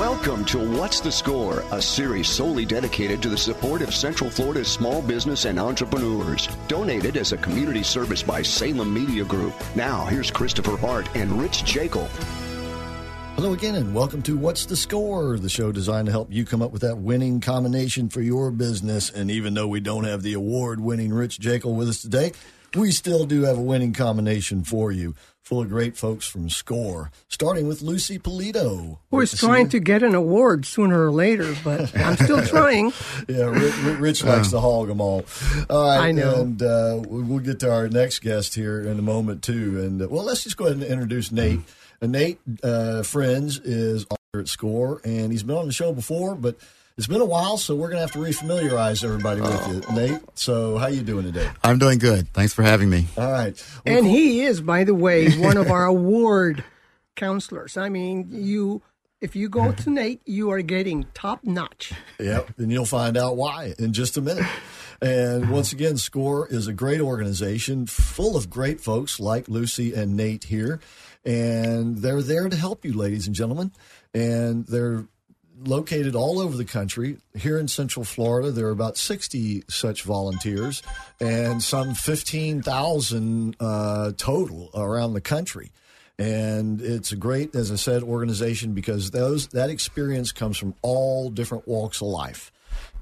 Welcome to What's the Score, a series solely dedicated to the support of Central Florida's small business and entrepreneurs. Donated as a community service by Salem Media Group. Now, here's Christopher Hart and Rich Jekyll. Hello again, and welcome to What's the Score, the show designed to help you come up with that winning combination for your business. And even though we don't have the award winning Rich Jekyll with us today, we still do have a winning combination for you, full of great folks from SCORE, starting with Lucy Polito. Who is trying to get an award sooner or later, but I'm still trying. yeah, Rich, Rich likes to hog them all. All right, I know. And uh, we'll get to our next guest here in a moment, too. And uh, well, let's just go ahead and introduce Nate. Uh, Nate uh, Friends is here at SCORE, and he's been on the show before, but it's been a while, so we're going to have to refamiliarize everybody with oh. you, Nate. So, how you doing today? I'm doing good. Thanks for having me. All right. Well, And he is, by the way, one of our award counselors. I mean, you if you go to Nate, you are getting top notch. Yep, and you'll find out why in just a minute. And once again, SCORE is a great organization full of great folks like Lucy and Nate here. And they're there to help you, ladies and gentlemen. And they're located all over the country. Here in Central Florida, there are about 60 such volunteers and some 15,000 uh, total around the country. And it's a great, as I said, organization because those that experience comes from all different walks of life.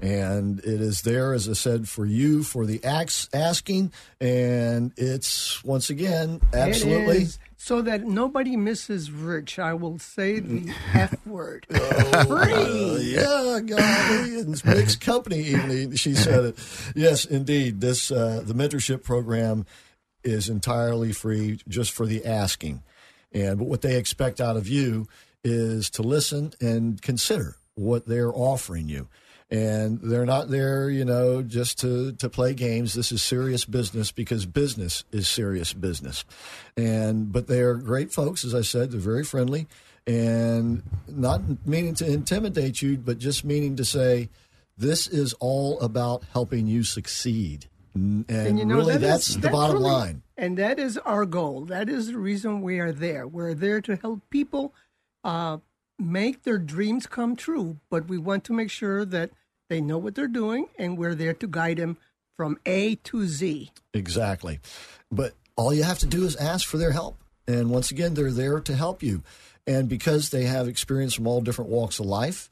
And it is there, as I said, for you, for the ax- asking. And it's, once again, absolutely. So that nobody misses Rich, I will say the F word. Uh, Free. yeah, golly, it's mixed company. Even she said it. Yes, indeed. This uh, the mentorship program is entirely free, just for the asking. And but what they expect out of you is to listen and consider what they're offering you. And they're not there, you know, just to, to play games. This is serious business because business is serious business. And but they are great folks, as I said. They're very friendly and not meaning to intimidate you, but just meaning to say this is all about helping you succeed. And, And you know, really, that is- that's the that's bottom really- line. And that is our goal. That is the reason we are there. We're there to help people uh, make their dreams come true, but we want to make sure that they know what they're doing, and we're there to guide them from A to Z. Exactly. But all you have to do is ask for their help. And once again, they're there to help you. And because they have experience from all different walks of life,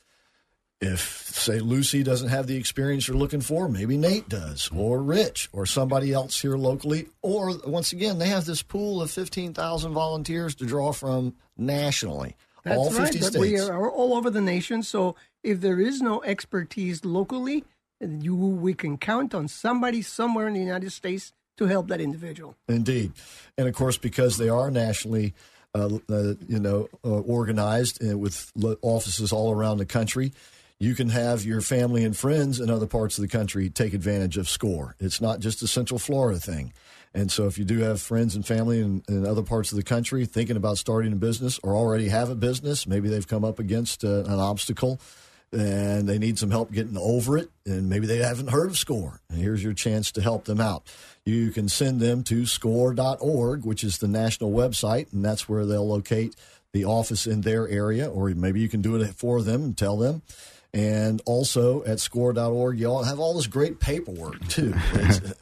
if, say, Lucy doesn't have the experience you're looking for, maybe Nate does, or Rich, or somebody else here locally. Or, once again, they have this pool of 15,000 volunteers to draw from nationally. That's all 50 right. states. But we are all over the nation. So if there is no expertise locally, you we can count on somebody somewhere in the United States to help that individual. Indeed, and of course, because they are nationally, uh, uh, you know, uh, organized uh, with offices all around the country, you can have your family and friends in other parts of the country take advantage of SCORE. It's not just a Central Florida thing. And so, if you do have friends and family in, in other parts of the country thinking about starting a business or already have a business, maybe they've come up against uh, an obstacle and they need some help getting over it, and maybe they haven't heard of SCORE. And here's your chance to help them out. You can send them to score.org, which is the national website, and that's where they'll locate the office in their area, or maybe you can do it for them and tell them. And also at score.org, you all have all this great paperwork, too.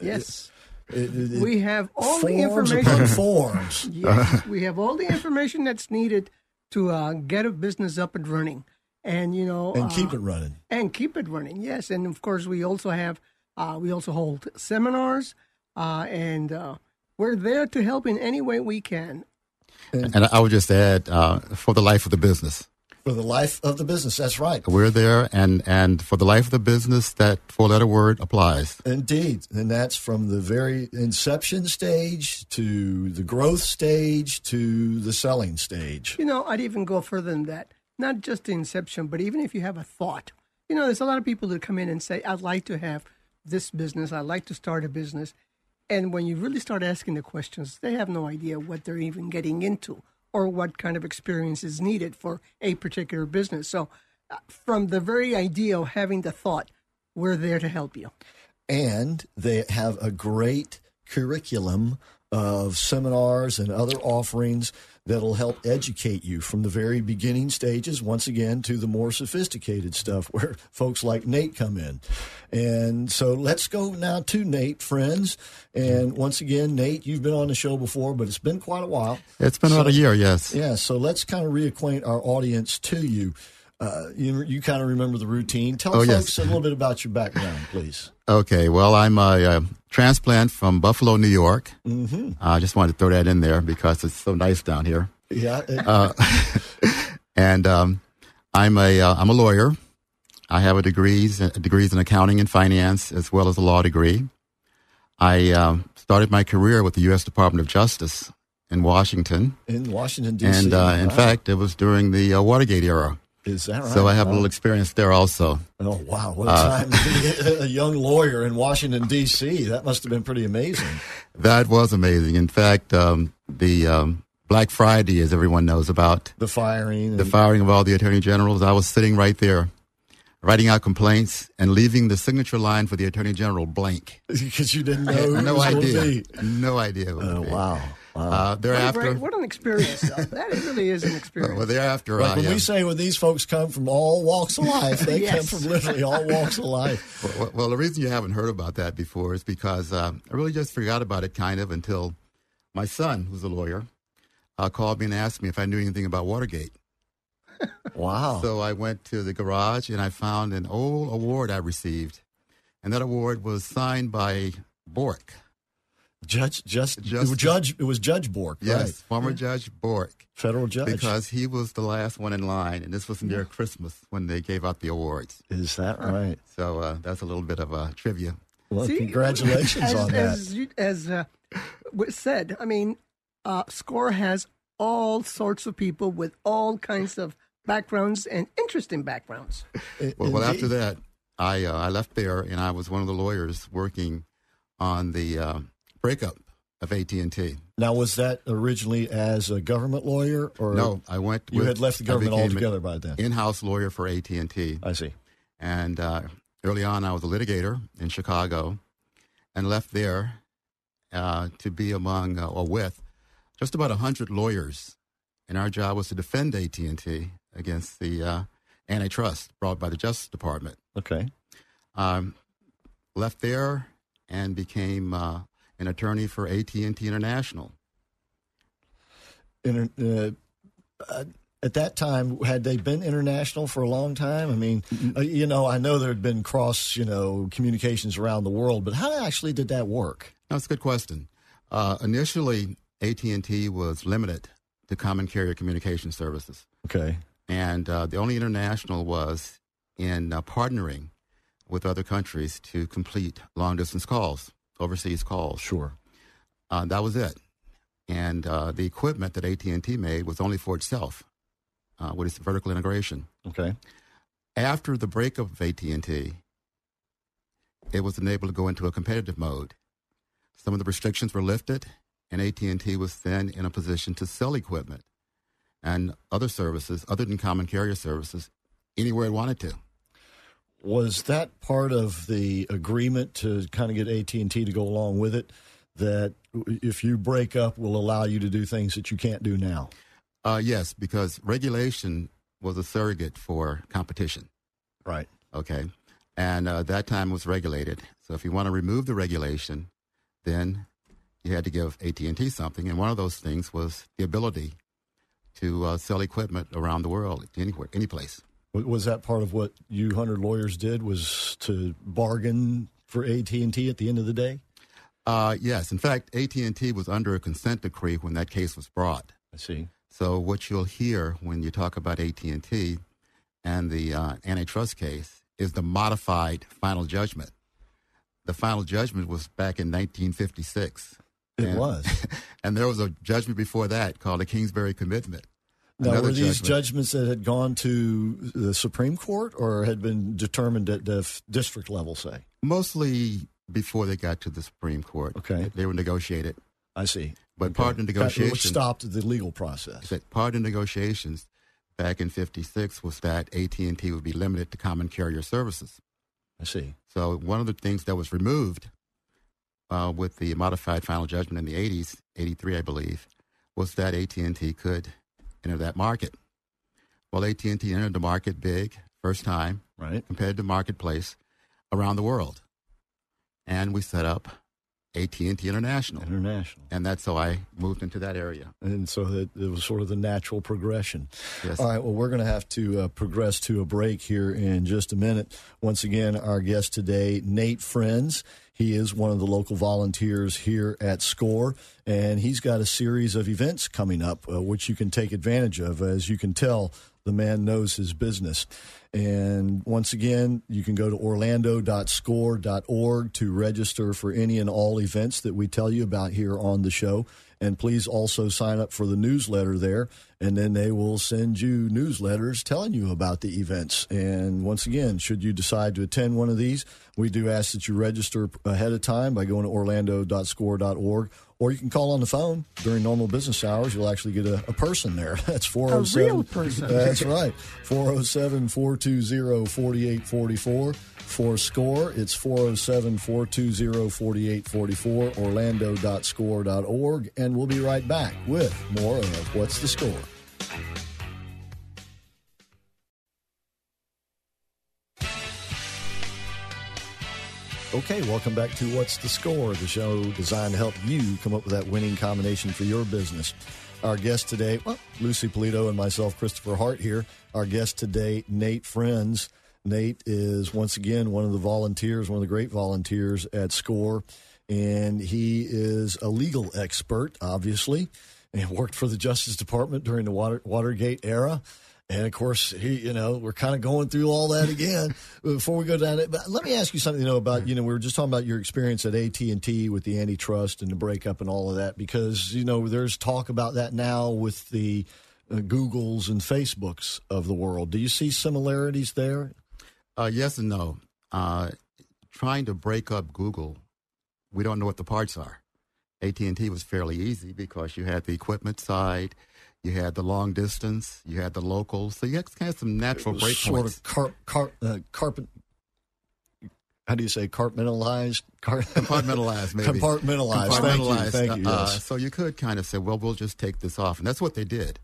Yes. it- it- We have all the information. forms. Yes, we have all the information that's needed to uh, get a business up and running, and you know, And keep uh, it running. and keep it running. Yes, and of course, we also have uh, we also hold seminars, uh, and uh, we're there to help in any way we can. And I would just add, uh, for the life of the business. For the life of the business, that's right. We're there, and, and for the life of the business, that four letter word applies. Indeed. And that's from the very inception stage to the growth stage to the selling stage. You know, I'd even go further than that. Not just the inception, but even if you have a thought. You know, there's a lot of people that come in and say, I'd like to have this business, I'd like to start a business. And when you really start asking the questions, they have no idea what they're even getting into or what kind of experience is needed for a particular business. So, uh, from the very idea of having the thought, we're there to help you. And they have a great curriculum of seminars and other offerings that'll help educate you from the very beginning stages, once again, to the more sophisticated stuff where folks like Nate come in. And so let's go now to Nate, friends. And once again, Nate, you've been on the show before, but it's been quite a while. It's been so, about a year, yes. Yeah, so let's kind of reacquaint our audience to you. Uh, you, you kind of remember the routine. Tell oh, folks yes. a little bit about your background, please. Okay, well, I'm a, a transplant from Buffalo, New York. Mm-hmm. I just wanted to throw that in there because it's so nice down here. Yeah. Uh, and um, I'm a am uh, a lawyer. I have a degrees degrees in accounting and finance as well as a law degree. I um, started my career with the U.S. Department of Justice in Washington. In Washington D.C. And uh, in wow. fact, it was during the uh, Watergate era. Is that right? So I have wow. a little experience there also. Oh wow! What a time to be a young lawyer in Washington D.C. That must have been pretty amazing. That was amazing. In fact, um, the um, Black Friday, as everyone knows about, the firing, the firing of all the attorney generals. I was sitting right there, writing out complaints and leaving the signature line for the attorney general blank because you didn't know. no idea. No idea. Oh wow. Wow. Uh, thereafter, what, what an experience! that really is an experience. Well, thereafter, like I, when uh, we say when these folks come from all walks of life, they yes. come from literally all walks of life. Well, well, the reason you haven't heard about that before is because uh, I really just forgot about it, kind of, until my son, who's a lawyer, uh, called me and asked me if I knew anything about Watergate. Wow! So I went to the garage and I found an old award I received, and that award was signed by Bork. Judge, just, Justice, it Judge, it was Judge Bork, yes, right? former Judge Bork, federal judge, because he was the last one in line, and this was near Christmas when they gave out the awards. Is that right? So uh, that's a little bit of uh, trivia. Well, See, congratulations as, on that. As, you, as uh, said, I mean, uh, SCORE has all sorts of people with all kinds of backgrounds and interesting backgrounds. Well, well after that, I uh, I left there, and I was one of the lawyers working on the uh, breakup of AT and T. Now, was that originally as a government lawyer, or no? I went. You with, had left the government altogether by then. In-house lawyer for AT and T. I see. And uh, early on, I was a litigator in Chicago, and left there uh, to be among uh, or with just about hundred lawyers, and our job was to defend AT and T against the uh, antitrust brought by the Justice Department. Okay. Um, left there and became uh, an attorney for AT and T International. Inter- uh, at that time, had they been international for a long time? I mean, uh, you know, I know there had been cross, you know, communications around the world, but how actually did that work? That's a good question. Uh, initially, AT and T was limited to common carrier communication services. Okay. And uh, the only international was in uh, partnering with other countries to complete long distance calls, overseas calls. Sure. Uh, that was it. And uh, the equipment that AT and T made was only for itself, uh, with its vertical integration. Okay. After the breakup of AT and T, it was enabled to go into a competitive mode. Some of the restrictions were lifted, and AT and T was then in a position to sell equipment and other services other than common carrier services anywhere it wanted to. Was that part of the agreement to kind of get AT and T to go along with it? That if you break up, will allow you to do things that you can't do now. Uh, yes, because regulation was a surrogate for competition. Right. Okay. And uh, that time was regulated. So if you want to remove the regulation, then you had to give AT&T something. And one of those things was the ability to uh, sell equipment around the world, anywhere, any place. Was that part of what you hundred lawyers did? Was to bargain for AT and T at the end of the day? Uh, yes. In fact, AT and T was under a consent decree when that case was brought. I see. So what you'll hear when you talk about AT&T and the uh, antitrust case is the modified final judgment. The final judgment was back in 1956. It and, was. and there was a judgment before that called the Kingsbury Commitment. Now, Another were these judgment. judgments that had gone to the Supreme Court or had been determined at the f- district level, say? Mostly before they got to the Supreme Court. Okay. They were negotiated. I see. But part of the Got- Which stopped the legal process. that part of the negotiations back in 56 was that AT&T would be limited to common carrier services. I see. So one of the things that was removed uh, with the modified final judgment in the 80s, 83 I believe, was that AT&T could enter that market. Well, AT&T entered the market big, first time, Right. competitive marketplace around the world. And we set up AT&T International. International. And that's how I moved into that area. And so it, it was sort of the natural progression. Yes. All right. Well, we're going to have to uh, progress to a break here in just a minute. Once again, our guest today, Nate Friends. He is one of the local volunteers here at SCORE, and he's got a series of events coming up, uh, which you can take advantage of. As you can tell, the man knows his business. And once again, you can go to orlando.score.org to register for any and all events that we tell you about here on the show. And please also sign up for the newsletter there, and then they will send you newsletters telling you about the events. And once again, should you decide to attend one of these, we do ask that you register ahead of time by going to orlando.score.org, or you can call on the phone during normal business hours. You'll actually get a, a person there. That's 407. real oh person. That's right. 407 420 4844. For SCORE, it's 407 420 4844, orlando.score.org. And we'll be right back with more of What's the Score? Okay, welcome back to What's the Score, the show designed to help you come up with that winning combination for your business. Our guest today, well, Lucy Polito and myself, Christopher Hart here. Our guest today, Nate Friends. Nate is once again one of the volunteers, one of the great volunteers at SCORE, and he is a legal expert, obviously, and worked for the Justice Department during the Water, Watergate era. And of course, he, you know, we're kind of going through all that again before we go down it. But let me ask you something, you know, about, you know, we were just talking about your experience at AT and T with the antitrust and the breakup and all of that, because you know there's talk about that now with the uh, Googles and Facebooks of the world. Do you see similarities there? Uh, yes and no. Uh, trying to break up Google, we don't know what the parts are. AT and T was fairly easy because you had the equipment side, you had the long distance, you had the local, so you had some natural break sort points. of car, car, uh, carpet. How do you say compartmentalized? Compartmentalized, maybe. Compartmentalized. Thank you. Thank you. Uh, Yes. so you could kind of say, well, we'll just take this off, and that's what they did.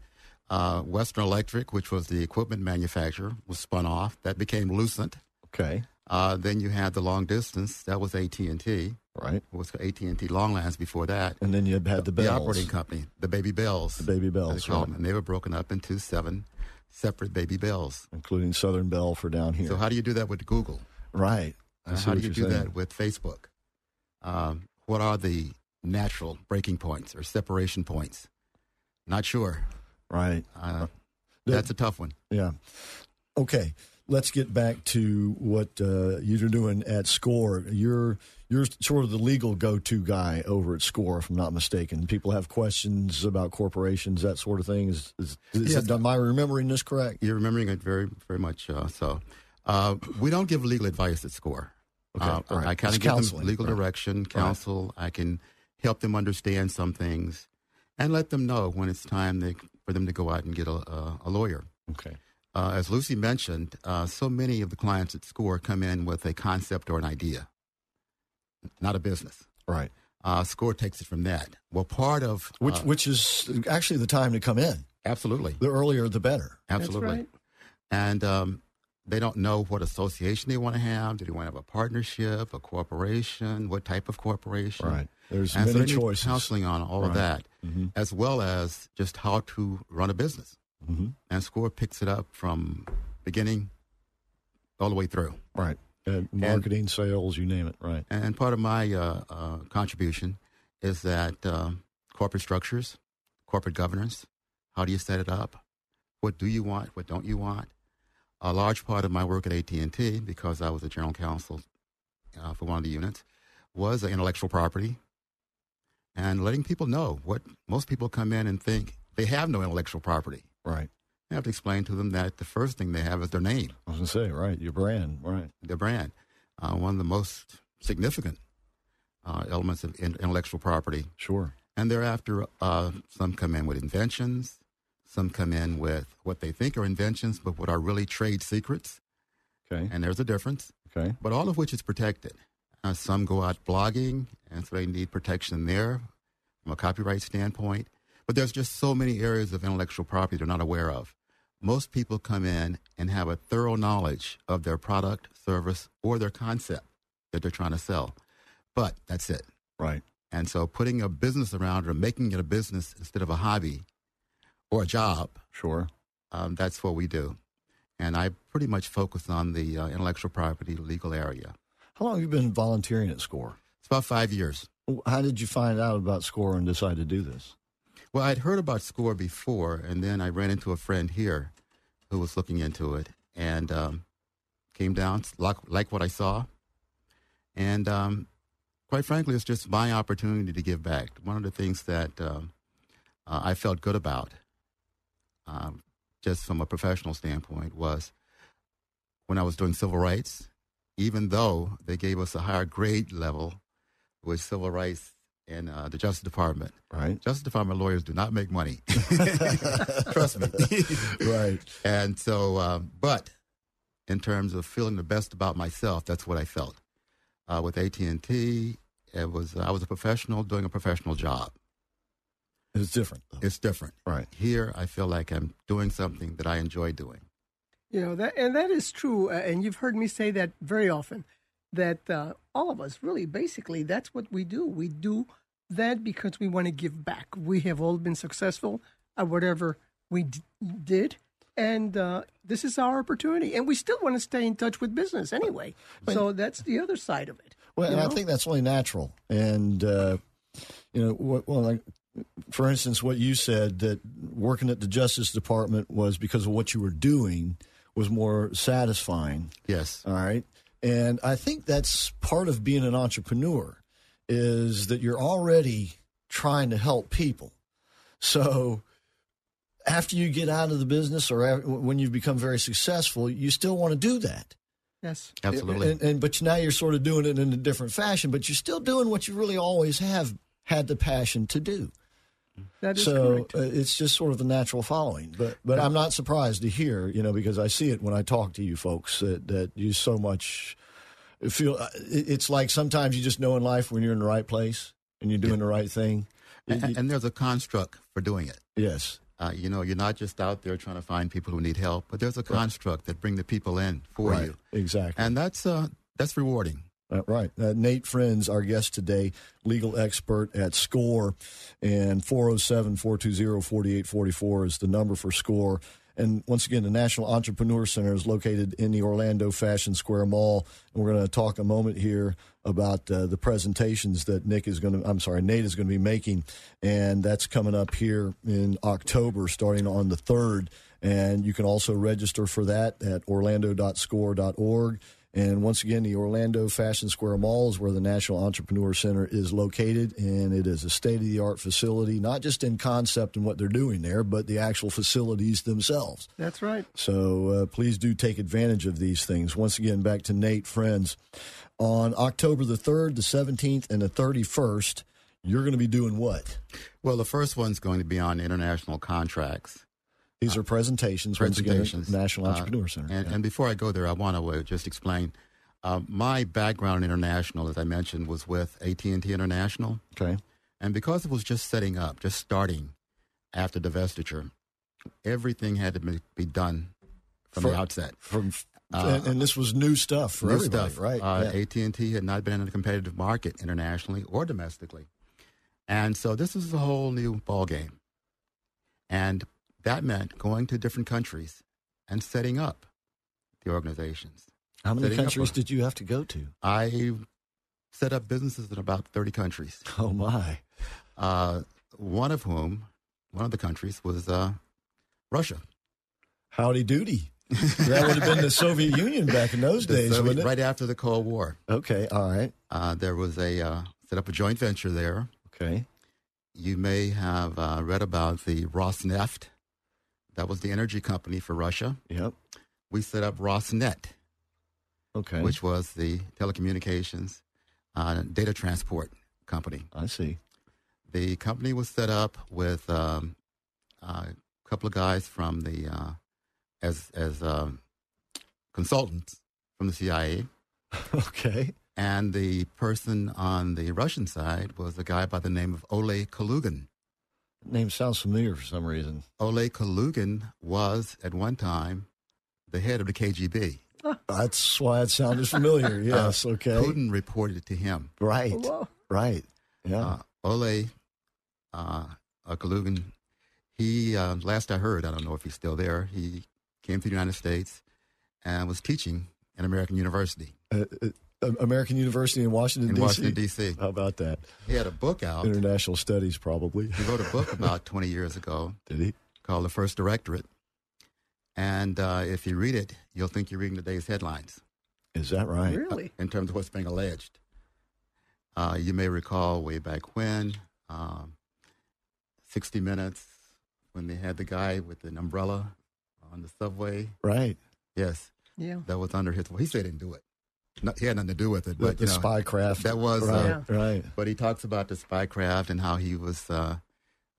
Uh, Western Electric, which was the equipment manufacturer, was spun off. That became Lucent. okay. Uh, then you had the long distance. That was AT and T. Right. It was AT and T Long Lines before that. And then you had the bells. the operating company, the Baby Bells. The Baby they Bells, right. And they were broken up into seven separate Baby Bells. including Southern Bell for down here. So how do you do that with Google? right. Uh, how do you do saying. that with Facebook? Um, what are the natural breaking points or separation points? Not sure. Right. Uh, The- that's a tough one. Yeah. Okay. Let's get back to what uh, you're doing at Score. You're you're sort of the legal go-to guy over at Score, if I'm not mistaken. People have questions about corporations, that sort of thing. Is, is, is Yes. it, am I remembering this correct? You're remembering it very, very much uh, so. Uh, we don't give legal advice at SCORE. Okay, Uh, right. I kind of give counseling, them legal right. direction, counsel. I can help them understand some things and let them know when it's time they, for them to go out and get a, a, a lawyer. Okay. Uh, as Lucy mentioned, uh, so many of the clients at SCORE come in with a concept or an idea, not a business. Right. Uh, SCORE takes it from that. Well, part of Which uh, which is actually the time to come in. absolutely, The earlier, the better. absolutely, That's right. and um, they don't know what association they want to have. Do they want to have a partnership, a corporation? What type of corporation? Right. There's and many they need choices. counseling on all of Right. that, Mhm. as well as just how to run a business. Mhm. And SCORE picks it up from beginning all the way through. Right. Uh, marketing, sales, you name it. Right. And part of my uh, uh, contribution is that um, corporate structures, corporate governance, How do you set it up? What do you want? What don't you want? A large part of my work at AT&T, because I was a general counsel uh, for one of the units, was intellectual property and letting people know what most people come in and think they have no intellectual property. Right. I have to explain to them that the first thing they have is their name. I was going to say, right, your brand, right. Their brand. Uh, one of the most significant uh, elements of intellectual property. Sure. And thereafter, uh, some come in with inventions, some come in with what they think are inventions, but what are really trade secrets. Okay. And there's a difference. Okay. But all of which is protected. Uh, some go out blogging, and so they need protection there from a copyright standpoint. But there's just so many areas of intellectual property they're not aware of. Most people come in and have a thorough knowledge of their product, service, or their concept that they're trying to sell. But that's it. Right. And so putting a business around or making it a business instead of a hobby or a job, Sure. um, that's what we do. And I pretty much focus on the uh, intellectual property legal area. How long have you been volunteering at SCORE? It's about five years. How did you find out about SCORE and decide to do this? Well, I'd heard about SCORE before, and then I ran into a friend here who was looking into it and um, came down, like, like what I saw. And um, quite frankly, it's just my opportunity to give back. One of the things that um, uh, I felt good about, um, just from a professional standpoint, was when I was doing civil rights, even though they gave us a higher grade level with civil rights in uh, the Justice Department. Right. Justice Department lawyers do not make money. Trust me. Right. And so, um, but in terms of feeling the best about myself, that's what I felt. Uh, with AT and T, it was I was a professional doing a professional job. It's different. Though. It's different. Right. Here, I feel like I'm doing something that I enjoy doing. You know that, and that is true. Uh, and you've heard me say that very often. That uh, all of us, really, basically, that's what we do. We do that because we want to give back. We have all been successful at whatever we d- did, and uh, this is our opportunity. And we still want to stay in touch with business anyway. so that's the other side of it. Well, you and I think that's only natural. And, uh, you know, what, well, like, for instance, what you said that working at the Justice Department was because of what you were doing was more satisfying. Yes. All right. And I think that's part of being an entrepreneur is that you're already trying to help people. So after you get out of the business or when you've become very successful, you still want to do that. Yes. Absolutely. And, and but now you're sort of doing it in a different fashion, but you're still doing what you really always have had the passion to do. That is So correct. uh, it's just sort of the natural following. But but I'm not surprised to hear, you know, because I see it when I talk to you folks that that you so much feel. uh, It's like sometimes you just know in life when you're in the right place and you're doing the right thing. And, and there's a construct for doing it. Yes. Uh, you know, you're not just out there trying to find people who need help, but there's a construct that bring the people in for right. you, Exactly. and that's uh, that's rewarding. Uh, right. Uh, Nate Friends, our guest today, legal expert at SCORE, and 407 420 4844 is the number for SCORE. And once again, the National Entrepreneur Center is located in the Orlando Fashion Square Mall. And we're going to talk a moment here about uh, the presentations that Nick is going to, I'm sorry, Nate is going to be making. And that's coming up here in October, starting on the 3rd. And you can also register for that at orlando.score.org. And once again, the Orlando Fashion Square Mall is where the National Entrepreneur Center is located, and it is a state of the art facility, not just in concept and what they're doing there, but the actual facilities themselves. That's right. So uh, please do take advantage of these things. Once again, back to Nate, friends. On October the 3rd, the 17th, and the 31st, you're going to be doing what? Well, the first one's going to be on international contracts. These are presentations, once again, at presentations. National Uh, Entrepreneur Center. And, Yeah. and before I go there, I want to uh, just explain. Uh, my background in international, as I mentioned, was with AT and T International, okay. and because it was just setting up, just starting after divestiture, everything had to be, be done from the outset. From, Uh, and, this was new stuff for New everybody, stuff. right? Uh, Yeah. AT and T had not been in a competitive market internationally or domestically, and so this is a whole new ball game, and that meant going to different countries and setting up the organizations. How many setting countries a- did you have to go to? I set up businesses in about thirty countries. Oh my! Uh, one of whom one of the countries was uh, Russia. Howdy doody. that would have been the Soviet Union back in those The days, Soviet- wouldn't it? right after the Cold War. Okay, all right. Uh, there was a uh, set up a joint venture there. Okay. You may have uh, read about the Rosneft. That was the energy company for Russia. Yep. We set up Rosnet, Okay. which was the telecommunications uh, data transport company. I see. The company was set up with um, a couple of guys from the uh, as as um, consultants from the CIA, Okay. and the person on the Russian side was a guy by the name of Oleg Kalugin. Name sounds familiar for some reason. Ole Kalugin was at one time the head of the KGB. That's why it sounded familiar. Yes. Okay. Putin reported to him. Right. Whoa. Right. Yeah. Uh, Oleg uh, uh, Kalugin, he, uh, last I heard, I don't know if he's still there, he came to the United States and was teaching at American University Uh, uh, American University in Washington, D.C. Washington, D.C. How about that? He had a book out. International Studies, probably. He wrote a book about 20 years ago Did he? called The First Directorate. And uh, if you read it, you'll think you're reading today's headlines Is that right? Really? in terms of what's being alleged. Uh, you may recall way back when, um, 60 Minutes, when they had the guy with an umbrella on the subway. Right. Yes, Yeah. that was under his. Well, he said he didn't do it. No, he had nothing to do with it. The, But the you know, spy craft. that was. right. Uh, Right. but he talks about the spy craft and how he was uh,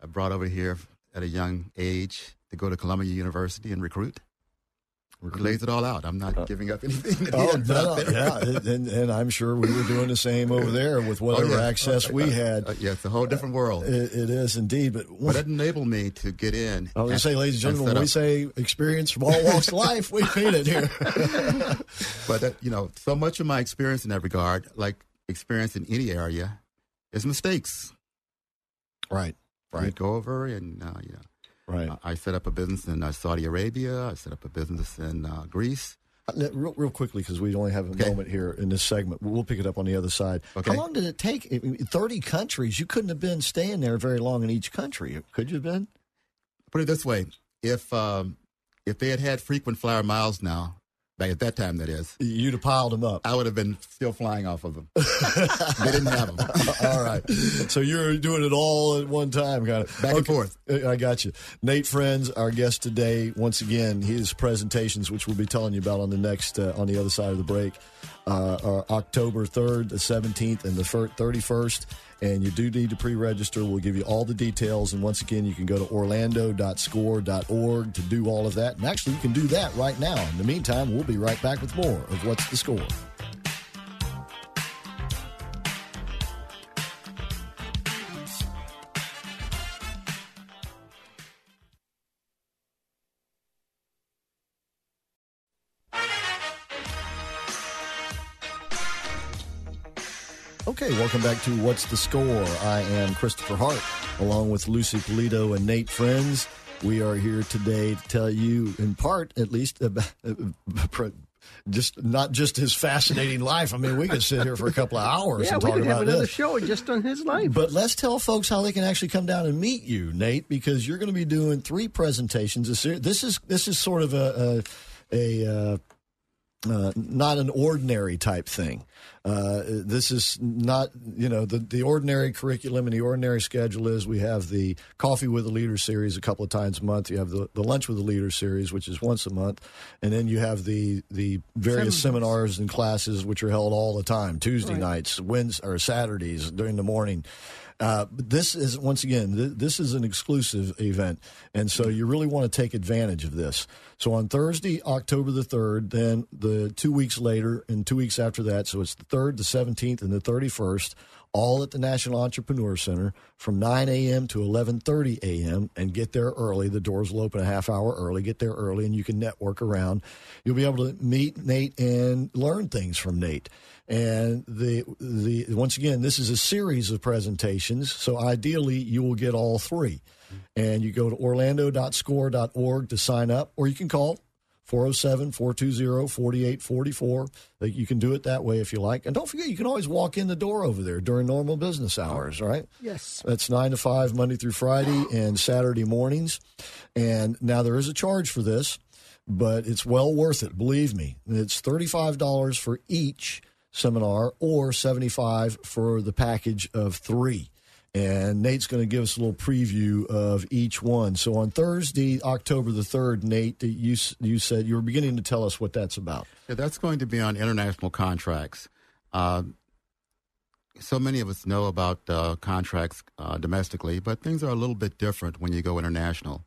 brought over here at a young age to go to Columbia University and recruit. He lays it all out. I'm not giving up anything. Oh no, yeah, and, and I'm sure we were doing the same over there with whatever Oh, yeah. access we had. Uh, yeah, it's a whole different world. It, it is indeed, but But it enabled me to get in. I was going to say, ladies and gentlemen, when we say experience from all walks of life, we mean it here. But that, you know, so much of my experience in that regard, like experience in any area, is mistakes. right, You right, go over and uh, you know, right. I- I set up a business in uh, Saudi Arabia. I set up a business in uh, Greece. Uh, Real, real quickly, because we only have a Okay. moment here in this segment. We'll pick it up on the other side. Okay. How long did it take? I mean, 30 countries. You couldn't have been staying there very long in each country. Could you have been? Put it this way: if um, if they had had frequent flyer miles now, back at that time, that is, You'd have piled them up. I would have been still flying off of them. they didn't have them. all right. So you're doing it all at one time, kind of Back and forth. I got you. Nate Friends, our guest today. Once again, his presentations, which we'll be telling you about on the next, uh, on the other side of the break, uh, are October 3rd, the 17th, and the 31st. And you do need to pre register. We'll give you all the details. And once again, you can go to orlando.score.org to do all of that. And actually, you can do that right now. In the meantime, we'll be right back with more of What's the Score. Okay, welcome back to What's the Score? I am Christopher Hart, along with Lucy Polito and Nate Friends. We are here today to tell you, in part at least, about just not just his fascinating life. I mean, we could sit here for a couple of hours Yeah, and we talk could have about another this. show just on his life. But let's tell folks how they can actually come down and meet you, Nate, because you're going to be doing three presentations. This year. This is this is sort of a a, a uh, uh, not an ordinary type thing. Uh, this is not, you know, the, the ordinary curriculum and the ordinary schedule is we have the Coffee with the Leader series a couple of times a month. You have the, the Lunch with the Leader series, which is once a month. And then you have the, the various seminars and classes, which are held all the time Tuesday Right. nights, Wednesdays, or Saturdays during the morning. Uh, but this is once again, th- this is an exclusive event, and so you really want to take advantage of this. So on Thursday, October the third, then the two weeks later, and two weeks after that, so it's the third, the seventeenth, and the thirty-first, all at the National Entrepreneur Center from nine a.m. to eleven thirty a.m. And get there early. The doors will open a half hour early. Get there early, and you can network around. You'll be able to meet Nate and learn things from Nate. And the the once again, this is a series of presentations. So ideally, you will get all three. And you go to orlando.score.org to sign up, or you can call 407 420 4844. You can do it that way if you like. And don't forget, you can always walk in the door over there during normal business hours, right? Yes. That's 9 to 5, Monday through Friday, and Saturday mornings. And now there is a charge for this, but it's well worth it, believe me. It's $35 for each seminar or 75 for the package of three and Nate's going to give us a little preview of each one. So on Thursday, October the third, Nate, you you said you were beginning to tell us what that's about. Yeah, that's going to be on international contracts. Uh, so many of us know about uh, contracts uh, domestically, but things are a little bit different when you go international.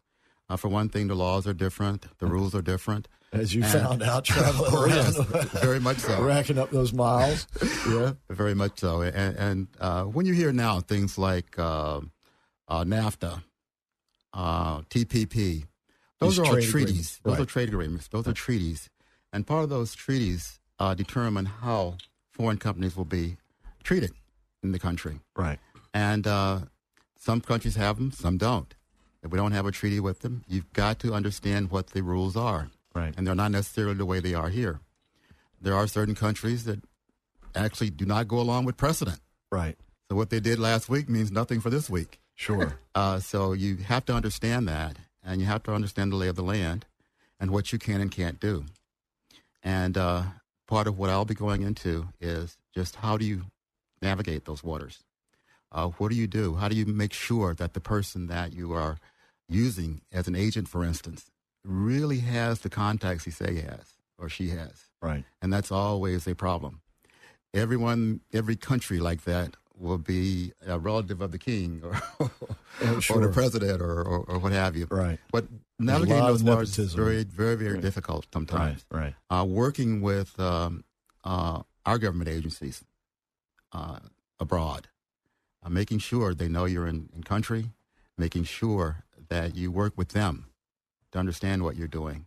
Uh, for one thing, the laws are different, the rules are different. As you and, found out traveling oh, yes, very much so. Racking up those miles. yeah. Very much so. And, and uh, when you hear now things like uh, uh, NAFTA, uh, TPP, those These are all treaties. Those right. are trade agreements. Those are treaties. And part of those treaties uh, determine how foreign companies will be treated in the country. Right. And uh, some countries have them, some don't. If we don't have a treaty with them, you've got to understand what the rules are. Right. And they're not necessarily the way they are here. There are certain countries that actually do not go along with precedent. Right. So what they did last week means nothing for this week. Sure. Uh, so you have to understand that, and you have to understand the lay of the land and what you can and can't do. And uh, part of what I'll be going into is just how do you navigate those waters? Uh, what do you do? How do you make sure that the person that you are using as an agent, for instance, really has the contacts he say he has or she has. Right. And that's always a problem. Everyone, every country like that will be a relative of the king or, oh, sure. or the president or, or, or, what have you. Right. But navigating those waters is very, very, very right. difficult sometimes. Right. right. Uh, working with um, uh, our government agencies uh, abroad, uh, making sure they know you're in, in country, making sure that you work with them to understand what you're doing.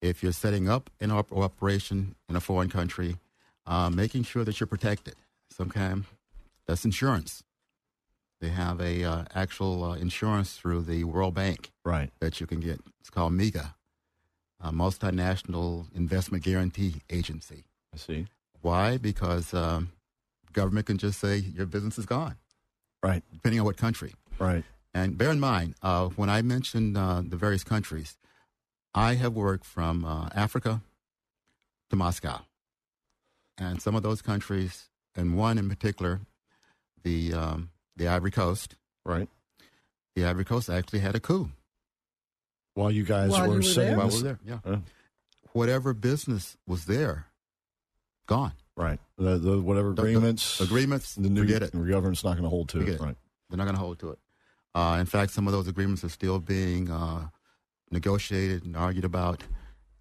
If you're setting up an op- operation in a foreign country, uh, making sure that you're protected. Sometimes that's insurance. They have a uh, actual uh, insurance through the World Bank, right? That you can get. It's called MIGA, a Multinational Investment Guarantee Agency. I see. Why? Because um, government can just say your business is gone, right? Depending on what country, right? And bear in mind, uh, when I mentioned uh, the various countries, I have worked from uh, Africa to Moscow. And some of those countries, and one in particular, the, um, the Ivory Coast. Right. The Ivory Coast actually had a coup. While you guys While were, were saying there? While we were there, yeah. Whatever business was there, gone. Right. The, the whatever agreements. The, the agreements, the new forget it. The government's not going to hold to forget it. Right. They're not going to hold to it. Uh, in fact, some of those agreements are still being uh, negotiated and argued about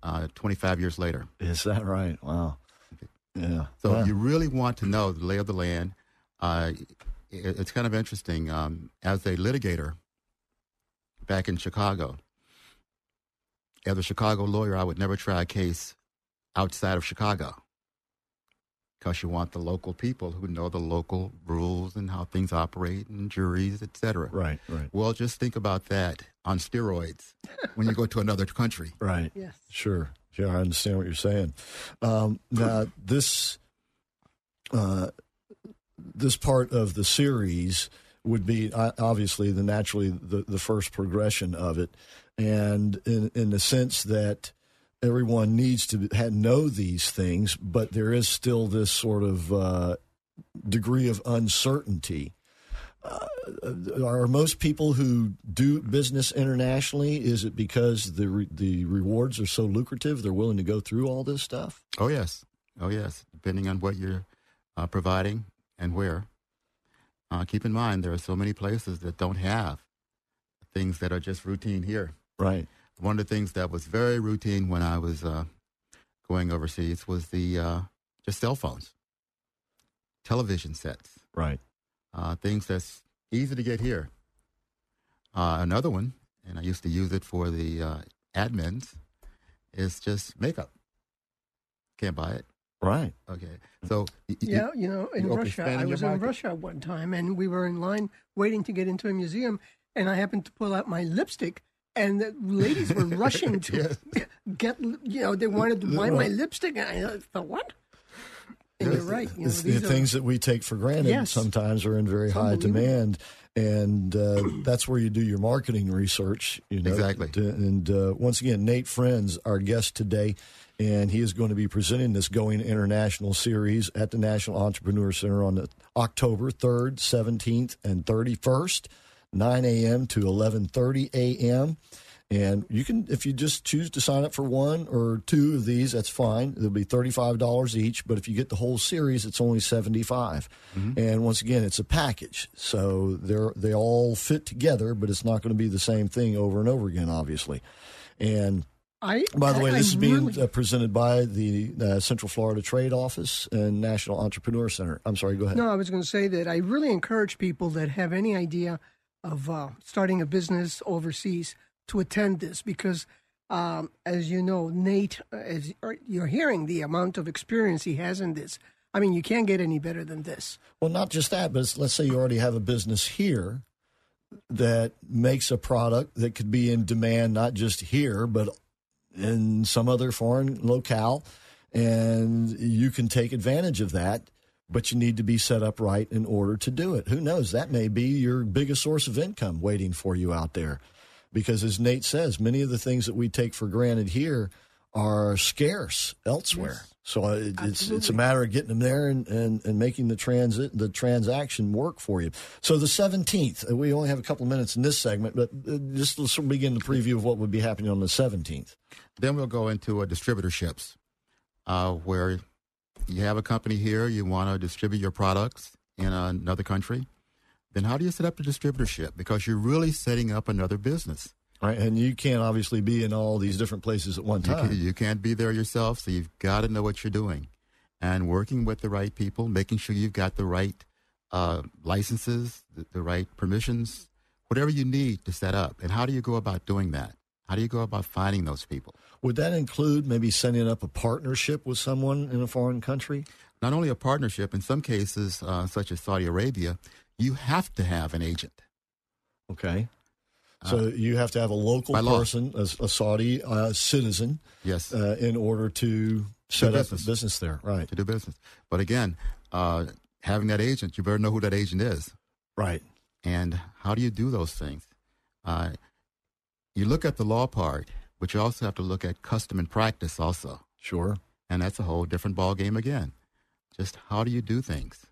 uh, 25 years later. Is that right? Wow. Yeah. So yeah. you really want to know the lay of the land, uh, it, it's kind of interesting. Um, as a litigator back in Chicago, as a Chicago lawyer, I would never try a case outside of Chicago because you want the local people who know the local rules and how things operate and juries, etc. Right, right. Well, just think about that on steroids when you go to another country. Right. Yes. Sure. Yeah, I understand what you're saying. Um, now, this uh, this part of the series would be uh, obviously the naturally the, the first progression of it, and in in the sense that everyone needs to know these things, but there is still this sort of uh, degree of uncertainty. Uh, are most people who do business internationally? Is it because the re- the rewards are so lucrative they're willing to go through all this stuff? Oh yes, oh yes. Depending on what you're uh, providing and where. Uh, keep in mind there are so many places that don't have things that are just routine here. Right one of the things that was very routine when I was uh, going overseas was the uh, just cell phones, television sets, right? Uh, things that's easy to get here. Uh, another one, and I used to use it for the uh, admins, is just makeup. Can't buy it. Right. Okay. So yeah, you know, in Russia, I was in Russia one time, and we were in line waiting to get into a museum, and I happened to pull out my lipstick and the ladies were rushing to get, you know, they wanted to buy my lipstick. And I thought, what? And you're right. You know, the these are- things that we take for granted Yes. sometimes are in very high demand, and uh, that's where you do your marketing research. You know, Exactly. To- And uh, once again, Nate Friends, our guest today, and he is going to be presenting this Going International series at the National Entrepreneur Center on the October third, seventeenth, and thirty-first, nine a.m. to eleven thirty a.m. And you can, if you just choose to sign up for one or two of these, that's fine. It'll be thirty-five dollars each. But if you get the whole series, it's only seventy-five. And once again, it's a package, so they're they all fit together. But it's not going to be the same thing over and over again, obviously. And I, by the way, I- this I is being really- uh, presented by the uh, Central Florida Trade Office and National Entrepreneur Center. I'm sorry, go ahead. No, I was going to say that I really encourage people that have any idea of uh, starting a business overseas to attend this because, um, as you know, Nate, uh, as you're hearing the amount of experience he has in this, I mean, you can't get any better than this. Well, not just that, but let's say you already have a business here that makes a product that could be in demand not just here, but in some other foreign locale, and you can take advantage of that. But you need to be set up right in order to do it. Who knows? That may be your biggest source of income waiting for you out there. Because as Nate says, many of the things that we take for granted here are scarce elsewhere. So uh, it, it's it's a matter of getting them there and, and, and making the transit the transaction work for you. So the seventeenth, we only have a couple of minutes in this segment, but uh, just let's begin the preview of what would be happening on the seventeenth. Then we'll go into uh, distributorships, uh, where you have a company here, you want to distribute your products in another country. Then how do you set up the distributorship? Because you're really setting up another business. Right, and you can't obviously be in all these different places at one You, time. can, you can't be there yourself, so you've got to know what you're doing. And working with the right people, making sure you've got the right uh, licenses, the, the right permissions, whatever you need to set up. And how do you go about doing that? How do you go about finding those people? Would that include maybe setting up a partnership with someone in a foreign country? Not only a partnership, in some cases, uh, such as Saudi Arabia, you have to have an agent. Okay. So you have to have a local person, a, a Saudi uh, citizen, Yes, uh, in order to set up business. a business there. Right. to do business. But again, uh, having that agent, you better know who that agent is. Right. And how do you do those things? Uh, you look at the law part, but you also have to look at custom and practice also. Sure. And that's a whole different ball game again. Just how do you do things?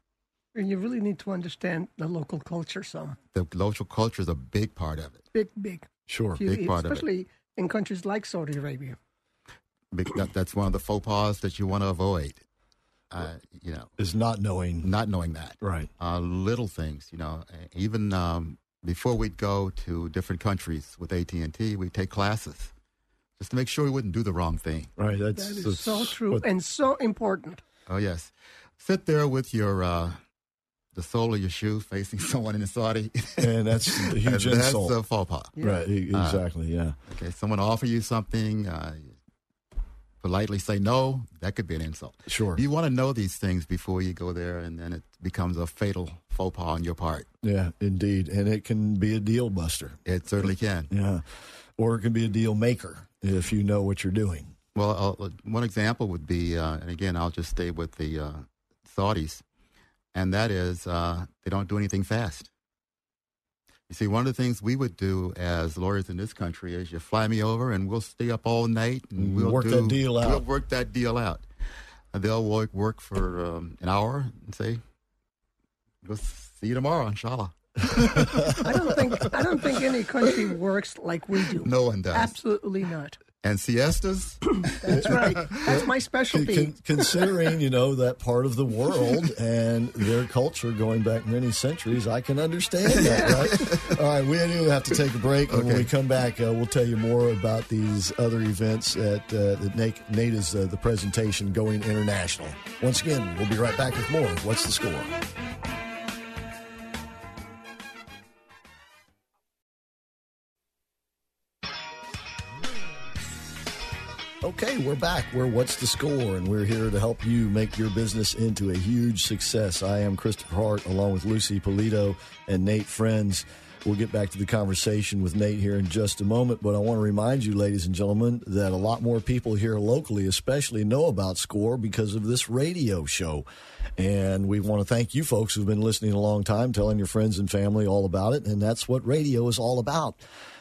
And you really need to understand the local culture some. The local culture is a big part of it. Big, big. Sure. You- Big part of it. especially in countries like Saudi Arabia. Big, that, that's one of the faux pas that you want to avoid. Uh, you know, Is not knowing. not knowing that. Right. uh, little things. You know, even um, before we'd go to different countries with AT and T, we'd take classes just to make sure we wouldn't do the wrong thing. Right. That's, That is that's so true what- and so important. Oh yes, sit there with your uh, the sole of your shoe facing someone in the Saudi. and that's a huge And that's insult. a faux pas. Right. e- Exactly. yeah. Okay, someone offer you something. Uh, politely say no. That could be an insult. Sure. You want to know these things before you go there, and then it becomes a fatal faux pas on your part. Yeah. Indeed. And it can be a deal buster. It certainly can. Yeah. Or it can be a deal maker if you know what you're doing. Well, uh, one example would be, uh, and again, I'll just stay with the uh, Saudis, and that is uh, they don't do anything fast. You see, one of the things we would do as lawyers in this country is you fly me over, and we'll stay up all night, and we'll Work do, that deal out. We'll work that deal out. And they'll work, work for um, an hour and say, "We'll see you tomorrow, inshallah." I don't think I don't think any country works like we do. No one does. Absolutely not. And siestas, That's right. That's my specialty. con- considering you know that part of the world and their culture going back many centuries, I can understand that. Right? All right, we do have to take a break, and when we come back, uh, we'll tell you more about these other events at uh, that Nate, Nate is uh, the presentation going international. Once again, we'll be right back with more. of What's the score? Okay, we're back. We're What's the Score, and we're here to help you make your business into a huge success. I am Christopher Hart, along with Lucy Polito and Nate Friends. We'll get back to the conversation with Nate here in just a moment, but I want to remind you, ladies and gentlemen, that a lot more people here locally, especially, know about SCORE because of this radio show. And we want to thank you folks who've been listening a long time, telling your friends and family all about it. And that's what radio is all about.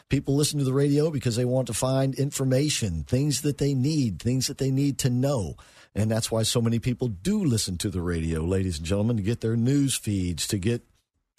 People listen to the radio because they want to find information, things that they need, things that they need to know. And that's why so many people do listen to the radio, ladies and gentlemen, to get their news feeds, to get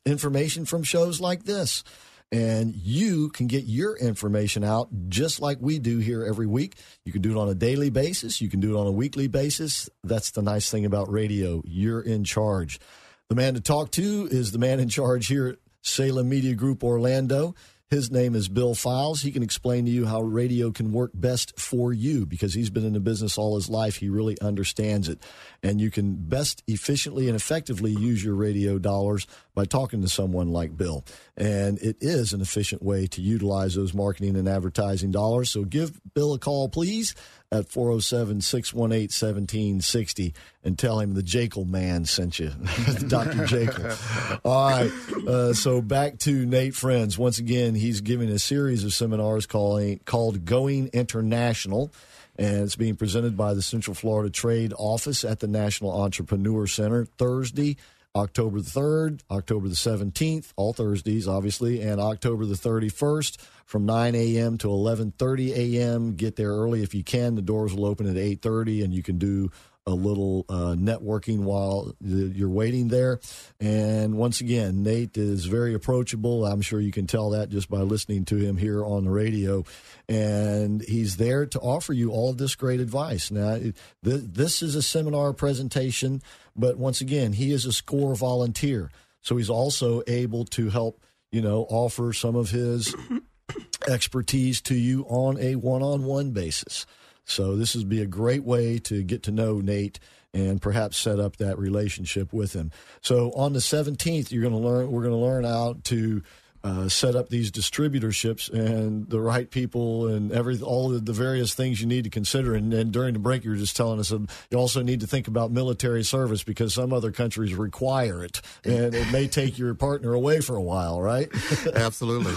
information from shows like this. And you can get your information out just like we do here every week. You can do it on a daily basis, you can do it on a weekly basis. That's the nice thing about radio. You're in charge. The man to talk to is the man in charge here at Salem Media Group Orlando. His name is Bill Files. He can explain to you how radio can work best for you because he's been in the business all his life. He really understands it. And you can best efficiently and effectively use your radio dollars by talking to someone like Bill. And it is an efficient way to utilize those marketing and advertising dollars. So give Bill a call, please at 407 618 1760 and tell him the Jekyll man sent you, Dr. Jekyll. All right. Uh, so back to Nate Friends. Once again, he's giving a series of seminars calling, called Going International. And it's being presented by the Central Florida Trade Office at the National Entrepreneur Center Thursday, October the 3rd, October the 17th, all Thursdays, obviously, and October the 31st from 9 a.m. to 11:30 a.m. Get there early if you can. The doors will open at 8:30, and you can do a little uh, networking while you're waiting there. And once again, Nate is very approachable. I'm sure you can tell that just by listening to him here on the radio. And he's there to offer you all this great advice. Now, this is a seminar presentation, but once again, he is a SCORE volunteer. So he's also able to help, you know, offer some of his expertise to you on a one on one basis. So this would be a great way to get to know Nate and perhaps set up that relationship with him. So on the 17th, you're going to learn. We're going to learn how to uh, set up these distributorships and the right people and every all the various things you need to consider. And, and during the break, you were just telling us that you also need to think about military service because some other countries require it, and it may take your partner away for a while, right? Absolutely.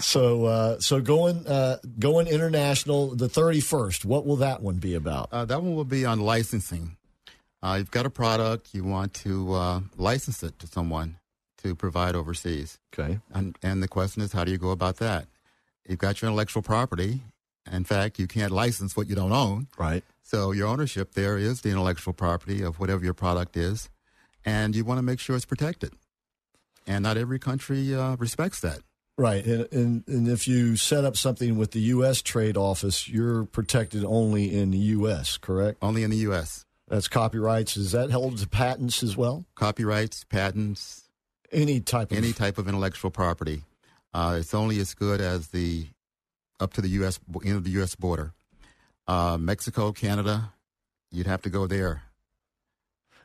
So, uh, so going uh, going international, the thirty first. What will that one be about? Uh, that one will be on licensing. Uh, you've got a product, you want to uh, license it to someone to provide overseas. Okay. And and the question is, how do you go about that? You've got your intellectual property. In fact, you can't license what you don't own. Right. So your ownership there is the intellectual property of whatever your product is, and you want to make sure it's protected. And not every country uh, respects that. Right, and, and and if you set up something with the U.S. Trade Office, you're protected only in the U.S. Correct? Only in the U.S. That's copyrights. Is that held to patents as well? Copyrights, patents, any type of any type of intellectual property. Uh, it's only as good as the up to the U.S. end of the U.S. border. Uh, Mexico, Canada, you'd have to go there.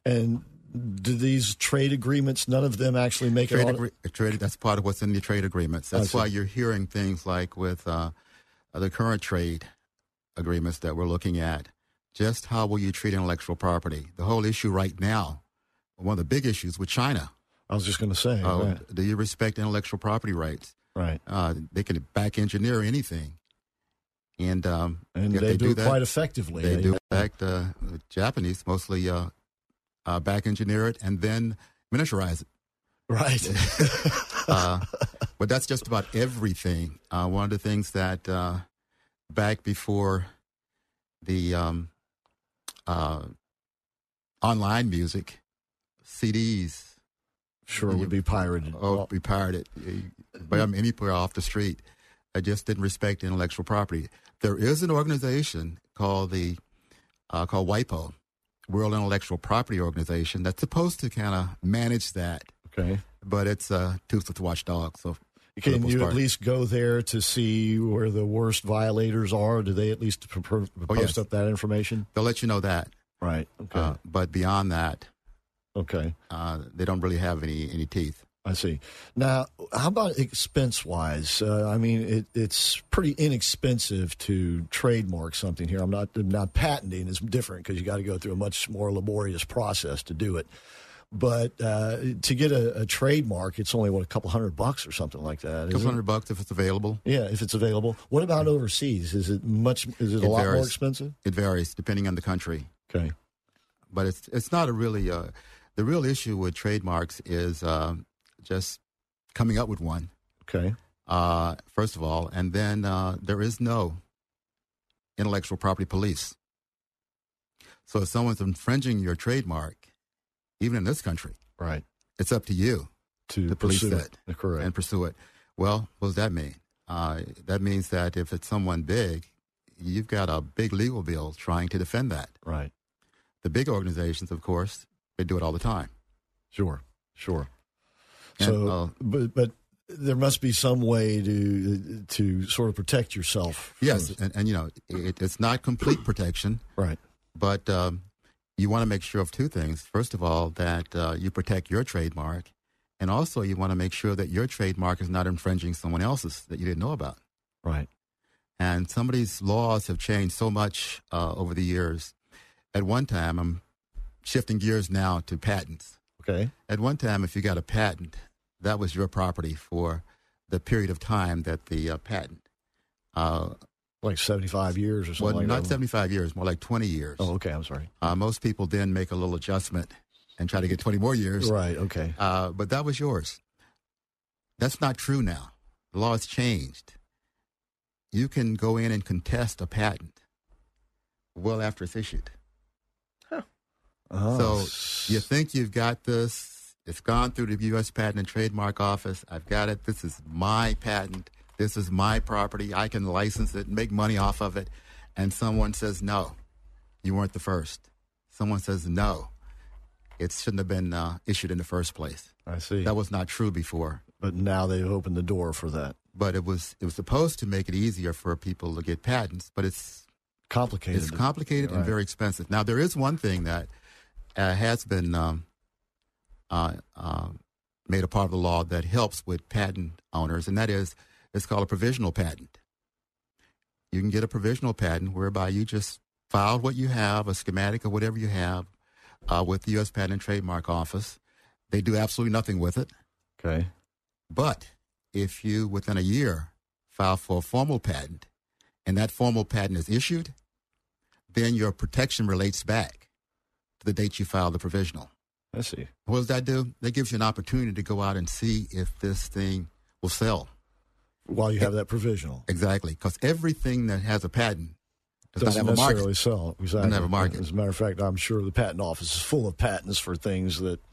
And do these trade agreements none of them actually make trade, it agree- trade that's part of what's in the trade agreements. That's why you're hearing things like with uh, the current trade agreements that we're looking at. Just how will you treat intellectual property? The whole issue right now one of the big issues with china. I was just going to say uh, right. do you respect intellectual property rights? Right. Uh, they can back engineer anything. And um, and they, they, do, do that, quite effectively. They, do. In fact, uh, Japanese mostly uh, back engineer it, and then miniaturize it. Right. uh, but that's just about everything. Uh, one of the things that uh, back before the um, uh, online music, CDs. Sure, would be pirated. Oh, be pirated by anywhere off the street. I just didn't respect intellectual property. There is an organization called the uh, called WIPO, World Intellectual Property Organization, that's supposed to kind of manage that. Okay. But it's a toothless watchdog. So can you part. at least go there to see where the worst violators are? Do they at least pr- pr- post oh, yes. up that information? They'll let you know that. Right. Okay. Uh, but beyond that, okay, uh, they don't really have any any teeth. I see. Now, how about expense wise? Uh, I mean, it, it's pretty inexpensive to trademark something here. I'm not I'm not patenting; it's different because you got to go through a much more laborious process to do it. But uh, to get a, a, trademark, it's only what a couple hundred bucks or something like that. A couple hundred bucks if it's available. Yeah, if it's available. What about overseas? Is it much? Is it, it a lot more expensive? It varies depending on the country. Okay, but it's it's not a really. Uh, the real issue with trademarks is uh, just coming up with one. Okay. Uh, first of all, and then uh, there is no intellectual property police. So if someone's infringing your trademark, even in this country, right, it's up to you to, to police correct. and pursue it. Well, what does that mean? Uh, that means that if it's someone big, you've got a big legal bill trying to defend that. Right. The big organizations, of course, they do it all the time. Sure, sure. So, but but there must be some way to to sort of protect yourself. Yes, and, and, you know it, it's not complete protection, right? But um, you want to make sure of two things. First of all, that uh, you protect your trademark, and also you want to make sure that your trademark is not infringing someone else's that you didn't know about. Right. And some of these laws have changed so much uh, over the years. At one time, I'm shifting gears now to patents. Okay. At one time, if you got a patent, that was your property for the period of time that the uh, patent. Uh, like 75 years or something well, like not that. 75 years, more like 20 years. Oh, okay. I'm sorry. Uh, most people then make a little adjustment and try to get 20 more years. Right. Okay. Uh, but that was yours. That's not true now. The law has changed. You can go in and contest a patent well after it's issued. Oh. So you think you've got this. It's gone through the U.S. Patent and Trademark Office. I've got it. This is my patent. This is my property. I can license it and make money off of it. And someone says, no, you weren't the first. Someone says, no, it shouldn't have been uh, issued in the first place. I see. That was not true before. But now they've opened the door for that. But it was it was supposed to make it easier for people to get patents, but it's complicated. It's complicated right. and very expensive. Now there is one thing that uh, has been um, made a part of the law that helps with patent owners, and that is it's called a provisional patent. You can get a provisional patent whereby you just file what you have, a schematic or whatever you have, uh, with the U.S. Patent and Trademark Office. They do absolutely nothing with it. Okay. But if you, within a year, file for a formal patent and that formal patent is issued, then your protection relates back to the date you filed the provisional. I see. What does that do? That gives you an opportunity to go out and see if this thing will sell. While you have that provisional. Exactly. Because everything that has a patent does Doesn't not have a necessarily market. sell. Exactly. Doesn't have a market. As a matter of fact, I'm sure the patent office is full of patents for things that.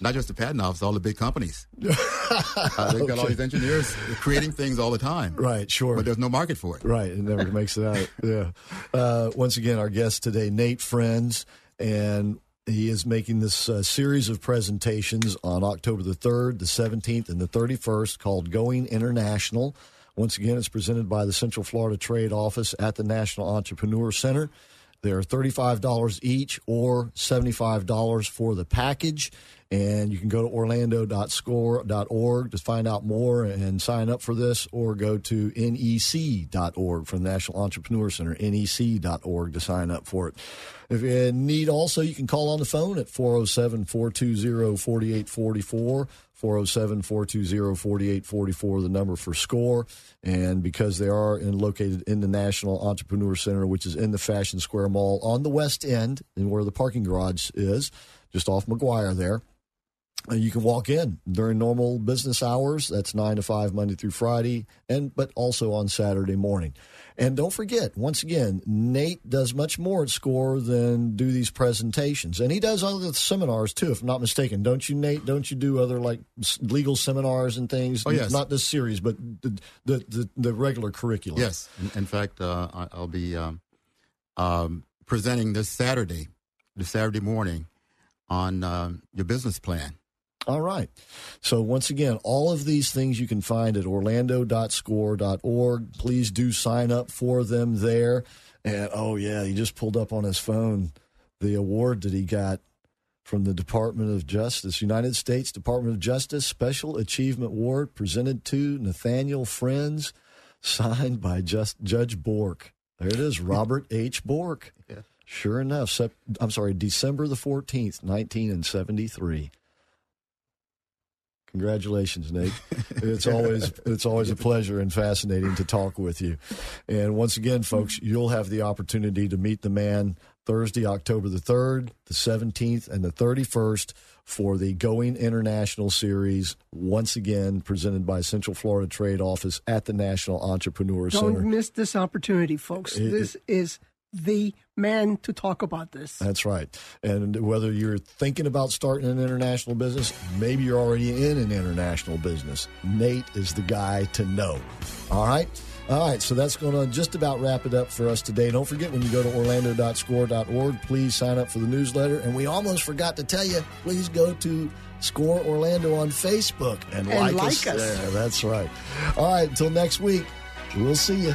Not just the patent office, all the big companies. uh, they've got all these engineers creating things all the time. Right, sure. But there's no market for it. Right, it never makes it out. Yeah. Uh, once again, our guest today, Nate Friends, and he is making this uh, series of presentations on October the 3rd, the 17th, and the 31st called Going International. Once again, it's presented by the Central Florida Trade Office at the National Entrepreneur Center. They're $35 each or $75 for the package. And you can go to orlando.score.org to find out more and sign up for this, or go to nec.org from the National Entrepreneur Center, nec.org to sign up for it. If you need also, you can call on the phone at 407 420 4844. 407 420 4844, the number for SCORE. And because they are in, located in the National Entrepreneur Center, which is in the Fashion Square Mall on the west end, and where the parking garage is, just off Maguire there. Uh, You can walk in during normal business hours. That's nine to five Monday through Friday, and but also on Saturday morning. And don't forget, once again, Nate does much more at SCORE than do these presentations, and he does other seminars too, if I'm not mistaken. Don't you, Nate? Don't you do other like legal seminars and things? Oh, yes. Not this series, but the the, the, the regular curriculum. Yes. In, in fact, uh, I'll be um, um, presenting this Saturday, this Saturday morning, on um, your business plan. All right. So once again, all of these things you can find at orlando.score.org. Please do sign up for them there. And oh yeah, he just pulled up on his phone the award that he got from the Department of Justice, United States Department of Justice Special Achievement Award presented to Nathaniel Friends, signed by just Judge Bork. There it is, Robert H. Bork. Yeah. Sure enough, sep- I'm sorry, December the 14th, 1973. Congratulations, Nate. It's always it's always a pleasure and fascinating to talk with you. And once again, folks, you'll have the opportunity to meet the man Thursday, October the 3rd, the 17th, and the 31st for the Going International Series, once again presented by Central Florida Trade Office at the National Entrepreneur Don't Center. miss this opportunity, folks. It- this is the man to talk about this. That's right. And whether you're thinking about starting an international business, maybe you're already in an international business, Nate is the guy to know. All right? All right, so that's going to just about wrap it up for us today. Don't forget when you go to orlando.score.org, please sign up for the newsletter. And we almost forgot to tell you, please go to Score Orlando on Facebook and, And like, like us, us. there. That's right. All right, until next week, we'll see you.